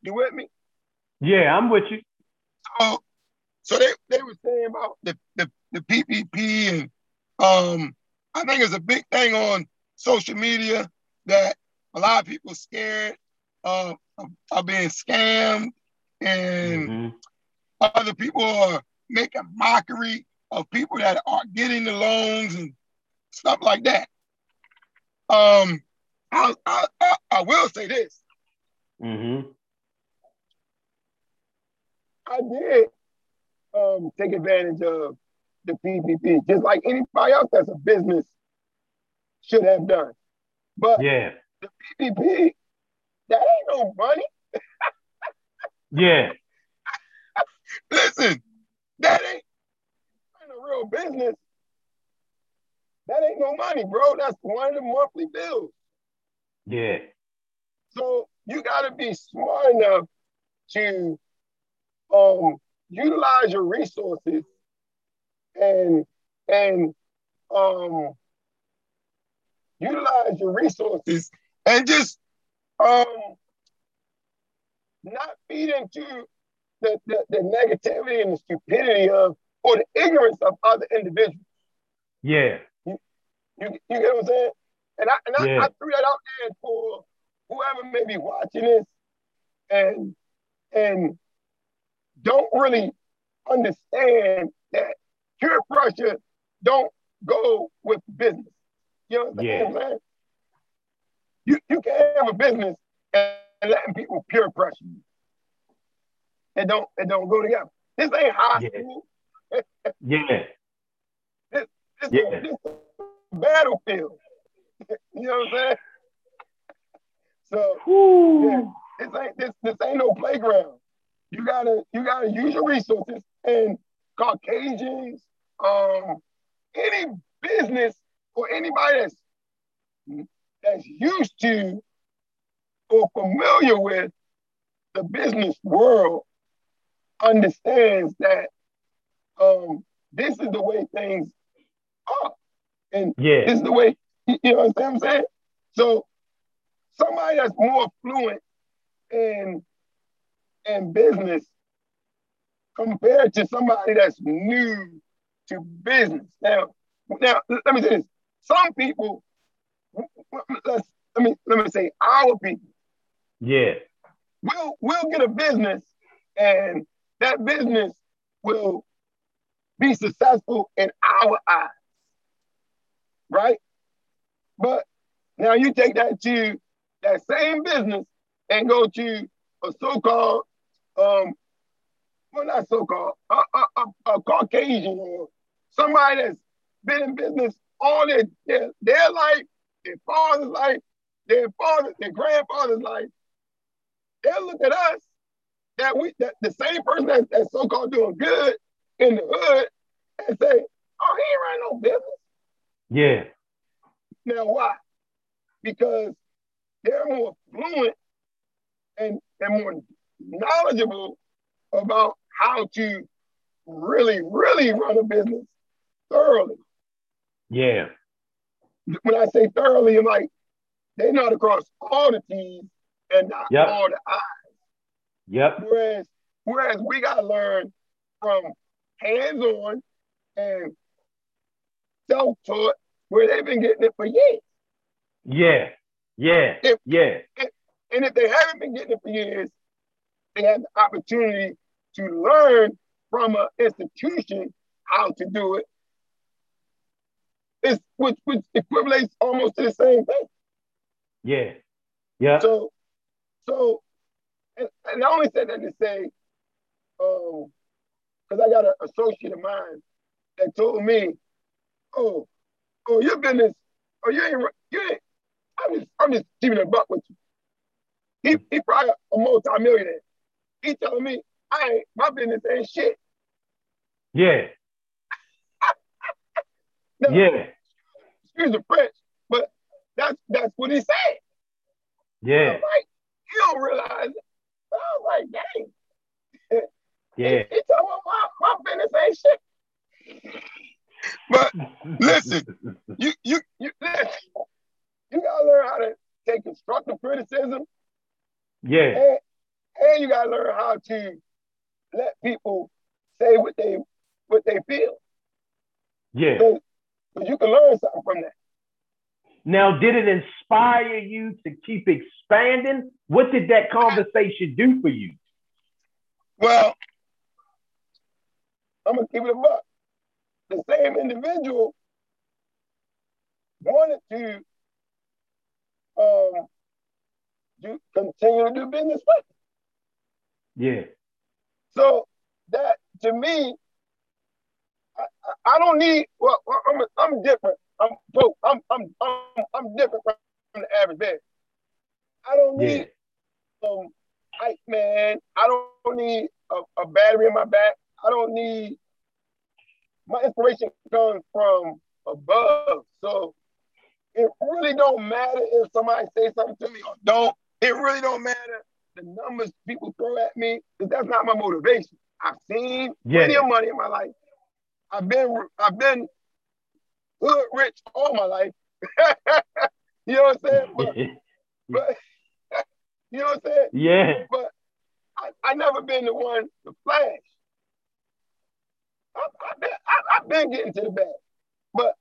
[SPEAKER 2] You with me?
[SPEAKER 1] Yeah, I'm with you.
[SPEAKER 2] So, so they, they were saying about the, the, the PPP and um, I think it's a big thing on social media that a lot of people scared of, of being scammed and mm-hmm. other people are making mockery of people that aren't getting the loans and stuff like that. Um, I, I, I, I will say this.
[SPEAKER 1] Mm-hmm.
[SPEAKER 2] I did um, take advantage of the PPP, just like anybody else that's a business should have done. But
[SPEAKER 1] yeah,
[SPEAKER 2] the PPP, that ain't no money. *laughs*
[SPEAKER 1] yeah.
[SPEAKER 2] Listen, that ain't, real business. That ain't no money, bro. That's one of the monthly bills.
[SPEAKER 1] Yeah.
[SPEAKER 2] So you got to be smart enough to um, utilize your resources and and um, utilize your resources and just um, not feed into the, the, the negativity and the stupidity of or the ignorance of other individuals.
[SPEAKER 1] Yeah.
[SPEAKER 2] You, you, you get what I'm saying? And I and I, yeah. I threw that out there for whoever may be watching this and and don't really understand that peer pressure don't go with business. You know what yeah. I'm saying? You, you can't have a business and, and letting people peer pressure you. It don't it don't go together. This ain't high
[SPEAKER 1] yeah.
[SPEAKER 2] school.
[SPEAKER 1] Yeah.
[SPEAKER 2] This, this, yeah. this is a battlefield. *laughs* you know what I'm saying? So yeah, this ain't this this ain't no playground. You gotta you gotta use your resources and Caucasians, um, any business or anybody that's that's used to or familiar with the business world understands that um, this is the way things are. And
[SPEAKER 1] yeah.
[SPEAKER 2] this is the way, you know what I'm saying? So somebody that's more fluent in in business compared to somebody that's new to business. Now, now let me say this. Some people, let's let me let me say our people.
[SPEAKER 1] Yeah.
[SPEAKER 2] We'll we'll get a business and that business will be successful in our eyes. Right? But now you take that to that same business and go to a so-called, um, well, not so-called, a, a, a, a Caucasian or somebody that's been in business all their, their, their life, their father's life, their father, their grandfather's life. They'll look at us that we that the same person that, that's so-called doing good in the hood and say, oh, he ain't running no business.
[SPEAKER 1] Yeah.
[SPEAKER 2] Now why? Because they're more fluent and, and more knowledgeable about how to really, really run a business thoroughly.
[SPEAKER 1] Yeah.
[SPEAKER 2] When I say thoroughly, I'm like, they know to cross all the T's and not yep. all the I's.
[SPEAKER 1] Yep.
[SPEAKER 2] Whereas, whereas we gotta learn from hands-on and self-taught where they've been getting it for years.
[SPEAKER 1] Yeah. Yeah. If, yeah.
[SPEAKER 2] If, and if they haven't been getting it for years, they have the opportunity to learn from an institution how to do it. It's which which equates almost to the same thing.
[SPEAKER 1] Yeah. Yeah.
[SPEAKER 2] So so and, and I only said that to say, um, because I got an associate of mine that told me, oh, oh, your business, oh, you ain't you ain't I'm just, I'm just keeping a buck with you. He, he probably a multi-millionaire. He telling me, I ain't, my business ain't shit.
[SPEAKER 1] Yeah. *laughs*
[SPEAKER 2] no,
[SPEAKER 1] yeah.
[SPEAKER 2] Excuse the French, but that's that's what he said.
[SPEAKER 1] Yeah.
[SPEAKER 2] like, you don't realize it. But I was like, dang.
[SPEAKER 1] Yeah.
[SPEAKER 2] He, he told me my, my business ain't shit. But listen, you you you listen, you gotta learn how to take constructive criticism.
[SPEAKER 1] Yeah.
[SPEAKER 2] And, and you gotta learn how to let people say what they what they feel.
[SPEAKER 1] Yeah.
[SPEAKER 2] So, so you can learn something from that.
[SPEAKER 1] Now, did it inspire you to keep expanding? What did that conversation do for you?
[SPEAKER 2] Well, I'm gonna keep it a buck. The same individual wanted to um, do, continue to do business with.
[SPEAKER 1] Yeah.
[SPEAKER 2] So that to me, I, I don't need. Well, I'm I'm different. I'm I'm I'm I'm I'm different from the average man. I don't need yeah. um hype man. I don't need a, a battery in my back. I don't need my inspiration comes from above. So it really don't matter if somebody say something to me or don't. It really don't matter the numbers people throw at me, because that's not my motivation. I've seen yeah. plenty of money in my life. I've been I've been hood rich all my life. *laughs* you know what I'm saying? *laughs* But, but *laughs* you know what I'm saying?
[SPEAKER 1] Yeah.
[SPEAKER 2] But I, I never been the one to flash. I, have been, I, have been getting to the bag, but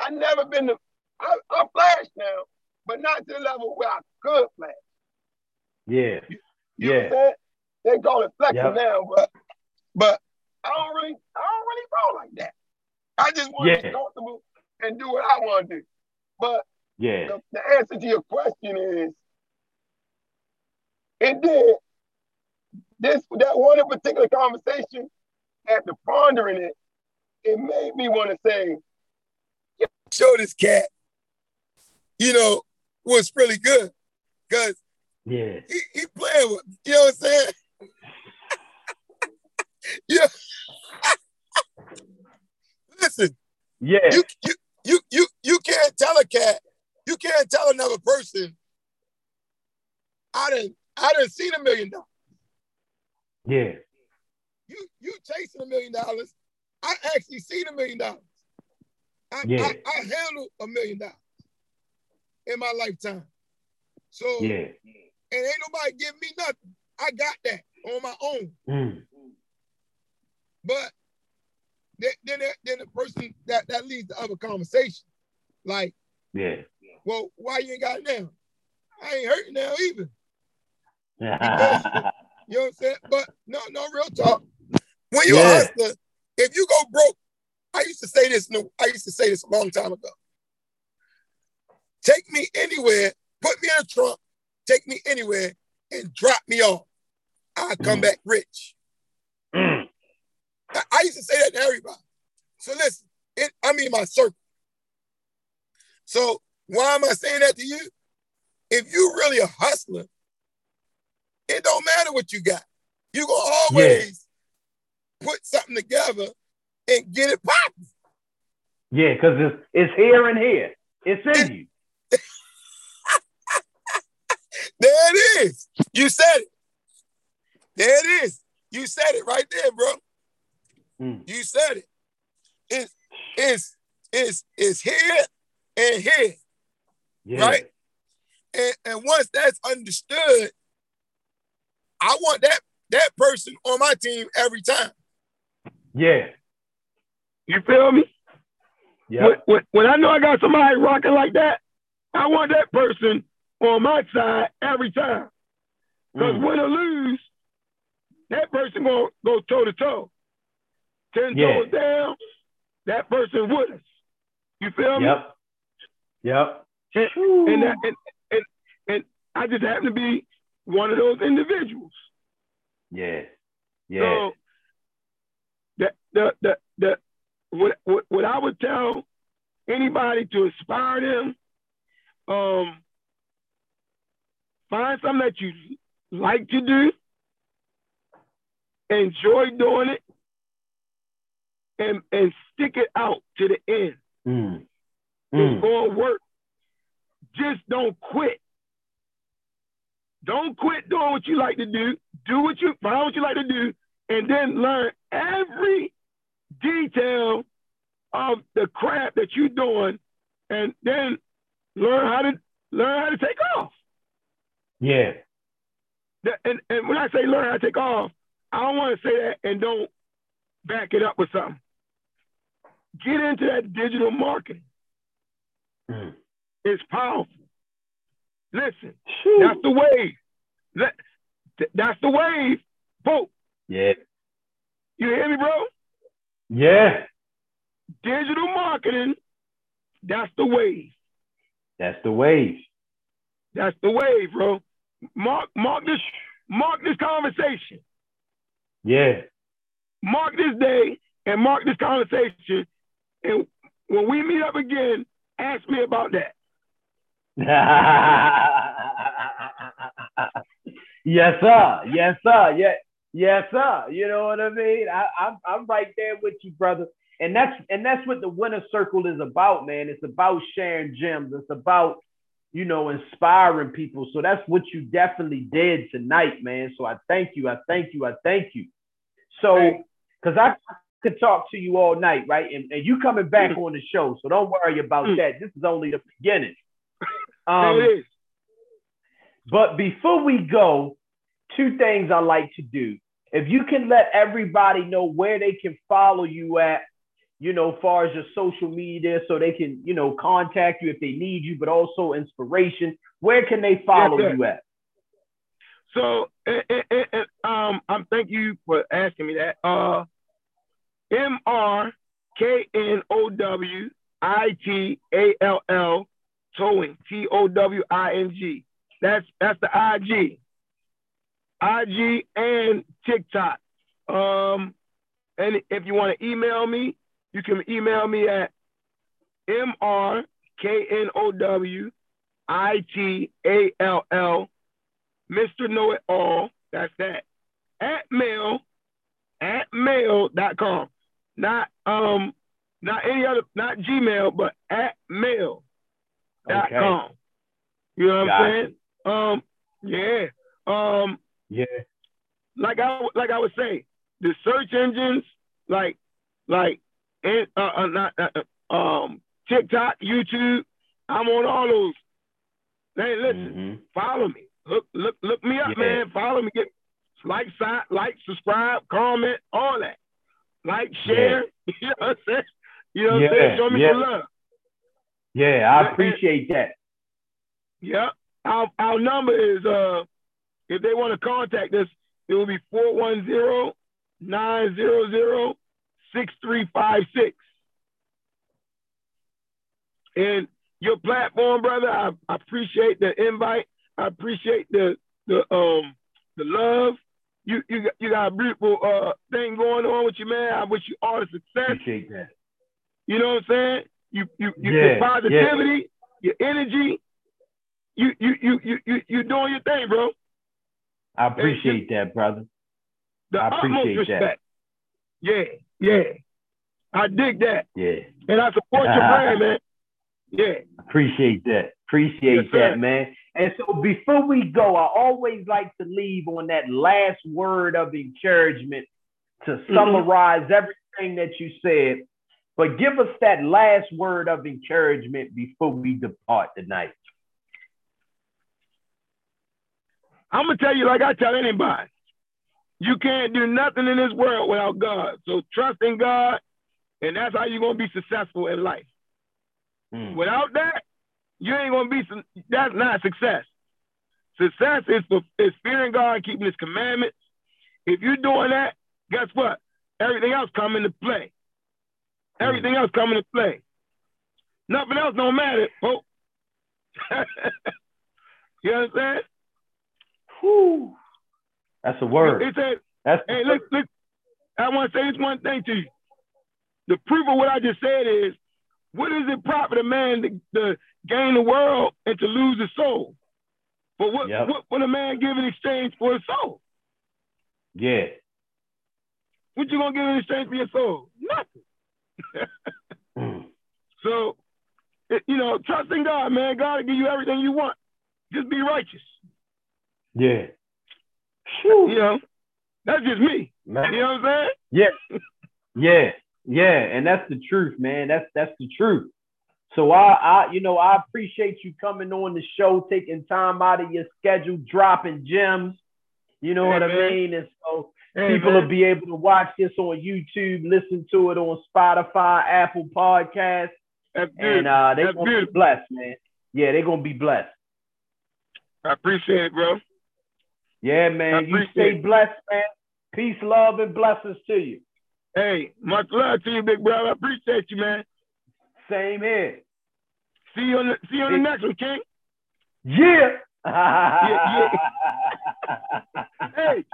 [SPEAKER 2] I never been the. I, I flash now, but not to the level where I could flash.
[SPEAKER 1] Yeah.
[SPEAKER 2] You, you yeah. They call it flexing yep. now, but but I don't really I don't really roll like that. I just want yeah. to be comfortable and do what I want to do. But
[SPEAKER 1] yeah,
[SPEAKER 2] the, the answer to your question is it did. This that one in particular conversation, after pondering it, it made me want to say, show this cat, you know, was really good. Cause
[SPEAKER 1] yeah,
[SPEAKER 2] he, he playing with. You know what I'm saying? *laughs* yeah. *laughs* Listen.
[SPEAKER 1] Yeah.
[SPEAKER 2] You, you you you you can't tell a cat, you can't tell another person. I didn't I didn't see a million dollars.
[SPEAKER 1] Yeah.
[SPEAKER 2] You you chasing a million dollars. I actually seen a million dollars. I,
[SPEAKER 1] yeah.
[SPEAKER 2] I, I handled a million dollars in my lifetime. So
[SPEAKER 1] yeah.
[SPEAKER 2] and ain't nobody give me nothing. I got that on my own.
[SPEAKER 1] Mm.
[SPEAKER 2] But then, then, then the person that, that leads to other conversation. Like,
[SPEAKER 1] yeah.
[SPEAKER 2] Well, why you ain't got it now? I ain't hurting now either. *laughs* You know what I'm saying? But no, no real talk. When you're yeah. a hustler, if you go broke, I used to say this. No, I used to say this a long time ago. Take me anywhere, put me in a trunk, take me anywhere, and drop me off. I come mm. back rich.
[SPEAKER 1] Mm.
[SPEAKER 2] I used to say that to everybody. So listen, it, I mean my circle. So why am I saying that to you? If you really a hustler, it don't matter what you got. You gonna always. Put something together and get it popping.
[SPEAKER 1] Yeah, because it's it's here and here. It's in you. *laughs*
[SPEAKER 2] there it is. You said it. There it is. You said it right there, bro.
[SPEAKER 1] Mm.
[SPEAKER 2] You said it. It's it's it's it's here and here. Yeah. Right? And, and once that's understood, I want that that person on my team every time.
[SPEAKER 1] Yeah.
[SPEAKER 2] You feel me?
[SPEAKER 1] Yeah.
[SPEAKER 2] When, when, when I know I got somebody rocking like that, I want that person on my side every time. Because mm. win or lose, that person gonna go toe to toe ten yeah. toes down, that person with us. You feel me?
[SPEAKER 1] Yep. Yep.
[SPEAKER 2] And, and, that, and, and, and I just happen to be one of those individuals.
[SPEAKER 1] Yeah. Yeah.
[SPEAKER 2] So the the the, what, what what I would tell anybody to inspire them, um, find something that you like to do, enjoy doing it, and, and stick it out to the end.
[SPEAKER 1] Mm.
[SPEAKER 2] Mm. It's to work. Just don't quit. Don't quit doing what you like to do. Do what you find what you like to do, and then learn every detail of the crap that you're doing, and then learn how to learn how to take off.
[SPEAKER 1] Yeah.
[SPEAKER 2] And and when I say learn how to take off, I don't want to say that and don't back it up with something. Get into that digital marketing.
[SPEAKER 1] Mm.
[SPEAKER 2] It's powerful. Listen,
[SPEAKER 1] Shoot.
[SPEAKER 2] that's the wave. That, that's the wave. Vote.
[SPEAKER 1] Yeah.
[SPEAKER 2] You hear me, bro?
[SPEAKER 1] Yeah.
[SPEAKER 2] Digital marketing, that's the wave.
[SPEAKER 1] That's the wave.
[SPEAKER 2] That's the wave, bro. Mark, mark this, mark this conversation.
[SPEAKER 1] Yeah.
[SPEAKER 2] Mark this day and mark this conversation. And when we meet up again, ask me about that. *laughs*
[SPEAKER 1] yes, sir. Yes, sir. Yeah. Yes, sir. You know what I mean? I, I'm I'm right there with you, brother. And that's and that's what the winner circle is about, man. It's about sharing gems. It's about you know inspiring people. So that's what you definitely did tonight, man. So I thank you. I thank you. I thank you. So because I could talk to you all night, right? And, and you coming back
[SPEAKER 2] Mm.
[SPEAKER 1] on the show, so don't worry about
[SPEAKER 2] Mm.
[SPEAKER 1] that. This is only the beginning. *laughs* Um,
[SPEAKER 2] it is.
[SPEAKER 1] but before we go, two things I like to do. If you can let everybody know where they can follow you at, you know, far as your social media, so they can, you know, contact you if they need you, but also inspiration. Where can they follow
[SPEAKER 2] Yes,
[SPEAKER 1] you at?
[SPEAKER 2] So, and, and, and, um, I'm thank you for asking me that. Uh, M R K N O W I T A L L towing T O W I N G. That's that's the IG. IG and TikTok. Um, and if you want to email me, you can email me at M R K N O W I T A L L Mr. Know It All. That's that. At mail, at mail.com. Not um not any other not Gmail, but at mail.com.
[SPEAKER 1] Okay.
[SPEAKER 2] You know what
[SPEAKER 1] Gotcha.
[SPEAKER 2] I'm saying? Um, yeah. Um,
[SPEAKER 1] Yeah.
[SPEAKER 2] like I like I was saying, the search engines like like and uh, uh not uh, uh, um TikTok, YouTube, I'm on all those. Hey, listen,
[SPEAKER 1] Mhm.
[SPEAKER 2] follow me. Look, look, look me up,
[SPEAKER 1] Yeah.
[SPEAKER 2] man. Follow me. Get like, side, like, subscribe, comment, all that. Like, share. *laughs* You know what I'm saying? You know what I'm saying?
[SPEAKER 1] Yeah,
[SPEAKER 2] Show me
[SPEAKER 1] yeah.
[SPEAKER 2] some love.
[SPEAKER 1] Yeah, I appreciate that.
[SPEAKER 2] Yeah. Our our number is uh if they want to contact us, it will be 410-900-6356. And your platform, brother, I, I appreciate the invite. I appreciate the the um the love. You you got you got a beautiful uh thing going on with you, man. I wish you all the success.
[SPEAKER 1] Appreciate that.
[SPEAKER 2] You know what I'm saying? You you, you
[SPEAKER 1] Yeah,
[SPEAKER 2] your positivity, your energy. You you you you you you doing your thing, bro.
[SPEAKER 1] I appreciate that, brother.
[SPEAKER 2] The
[SPEAKER 1] I appreciate
[SPEAKER 2] utmost
[SPEAKER 1] that.
[SPEAKER 2] Yeah, yeah. I dig that.
[SPEAKER 1] Yeah.
[SPEAKER 2] And I support your *laughs* brand, man. Yeah.
[SPEAKER 1] Appreciate that. Appreciate
[SPEAKER 2] Yes,
[SPEAKER 1] that, man. And so before we go, I always like to leave on that last word of encouragement to
[SPEAKER 2] Mm-hmm.
[SPEAKER 1] summarize everything that you said. But give us that last word of encouragement before we depart tonight.
[SPEAKER 2] I'm gonna tell you like I tell anybody. You can't do nothing in this world without God. So trust in God, and that's how you're gonna be successful in life.
[SPEAKER 1] Mm.
[SPEAKER 2] Without that, you ain't gonna be. That's not success. Success is for is fearing God, and keeping His commandments. If you're doing that, guess what? Everything else come into play. Everything else come into play. Nothing else don't matter, folks. *laughs* you understand?
[SPEAKER 1] Whew. That's a word.
[SPEAKER 2] It said,
[SPEAKER 1] That's
[SPEAKER 2] hey, look, look. I want to say this one thing to you. The proof of what I just said is, what is it profit a man to, to gain the world and to lose his soul? But what
[SPEAKER 1] Yep.
[SPEAKER 2] what would a man give in exchange for his soul?
[SPEAKER 1] yeah.
[SPEAKER 2] What you gonna give in exchange for your soul? Nothing. *laughs*
[SPEAKER 1] Mm.
[SPEAKER 2] So, it, you know, trust in God, man. God will give you everything you want. Just be righteous.
[SPEAKER 1] Yeah.
[SPEAKER 2] You know, that's just me.
[SPEAKER 1] Man.
[SPEAKER 2] You know what I'm saying?
[SPEAKER 1] Yeah, yeah, yeah, and that's the truth, man. That's that's the truth. So I, I, you know, I appreciate you coming on the show, taking time out of your schedule, dropping gems. You know
[SPEAKER 2] Hey,
[SPEAKER 1] what I mean? And so,
[SPEAKER 2] Hey,
[SPEAKER 1] People
[SPEAKER 2] man.
[SPEAKER 1] will be able to watch this on YouTube, listen to it on Spotify, Apple Podcasts, and uh, they're gonna be blessed, man. Yeah, they're gonna be blessed.
[SPEAKER 2] I appreciate it, bro.
[SPEAKER 1] Yeah, man. You stay blessed, man. Peace, love, and blessings to you.
[SPEAKER 2] Hey, much love to you, big brother. I appreciate you, man.
[SPEAKER 1] Same here.
[SPEAKER 2] See you on the see you on the next one, King.
[SPEAKER 1] Yeah.
[SPEAKER 2] yeah. *laughs* Hey,